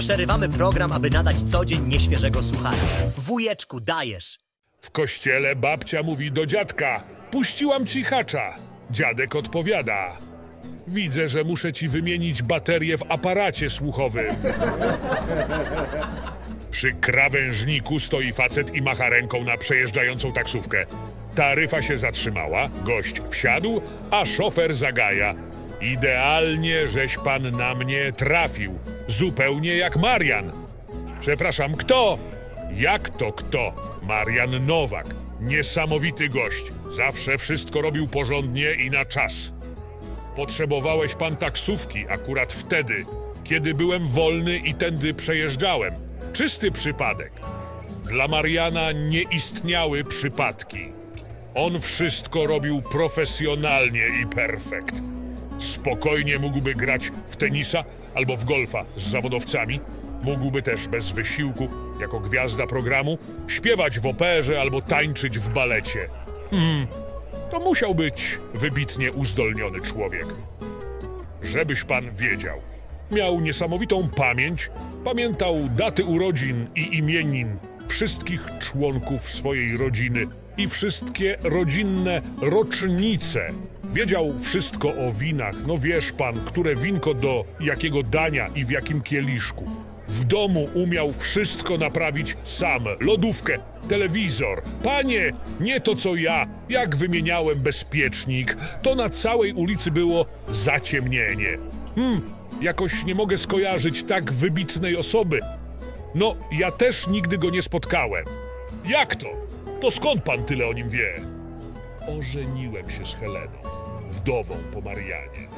Przerywamy program, aby nadać co dzień nieświeżego suchara. Wujeczku, dajesz. W kościele babcia mówi do dziadka: Puściłam ci hacza. Dziadek odpowiada: Widzę, że muszę ci wymienić baterię w aparacie słuchowym. Przy krawężniku stoi facet i macha ręką na przejeżdżającą taksówkę. Taryfa się zatrzymała, gość wsiadł, a szofer zagaja. Idealnie, żeś pan na mnie trafił. Zupełnie jak Marian. Przepraszam, kto? Jak to kto? Marian Nowak. Niesamowity gość. Zawsze wszystko robił porządnie i na czas. Potrzebowałeś pan taksówki akurat wtedy, kiedy byłem wolny i tędy przejeżdżałem. Czysty przypadek. Dla Mariana nie istniały przypadki. On wszystko robił profesjonalnie i perfekt. Spokojnie mógłby grać w tenisa albo w golfa z zawodowcami. Mógłby też bez wysiłku, jako gwiazda programu, śpiewać w operze albo tańczyć w balecie. Hmm, to musiał być wybitnie uzdolniony człowiek. Żebyś pan wiedział. Miał niesamowitą pamięć, pamiętał daty urodzin i imienin wszystkich członków swojej rodziny i wszystkie rodzinne rocznice. Wiedział wszystko o winach, no wiesz pan, które winko do jakiego dania i w jakim kieliszku. W domu umiał wszystko naprawić sam. Lodówkę, telewizor. Panie, nie to co ja. Jak wymieniałem bezpiecznik, to na całej ulicy było zaciemnienie. Hmm, jakoś nie mogę skojarzyć tak wybitnej osoby. No, ja też nigdy go nie spotkałem. Jak to? To skąd pan tyle o nim wie? Ożeniłem się z Heleną, wdową po Marianie.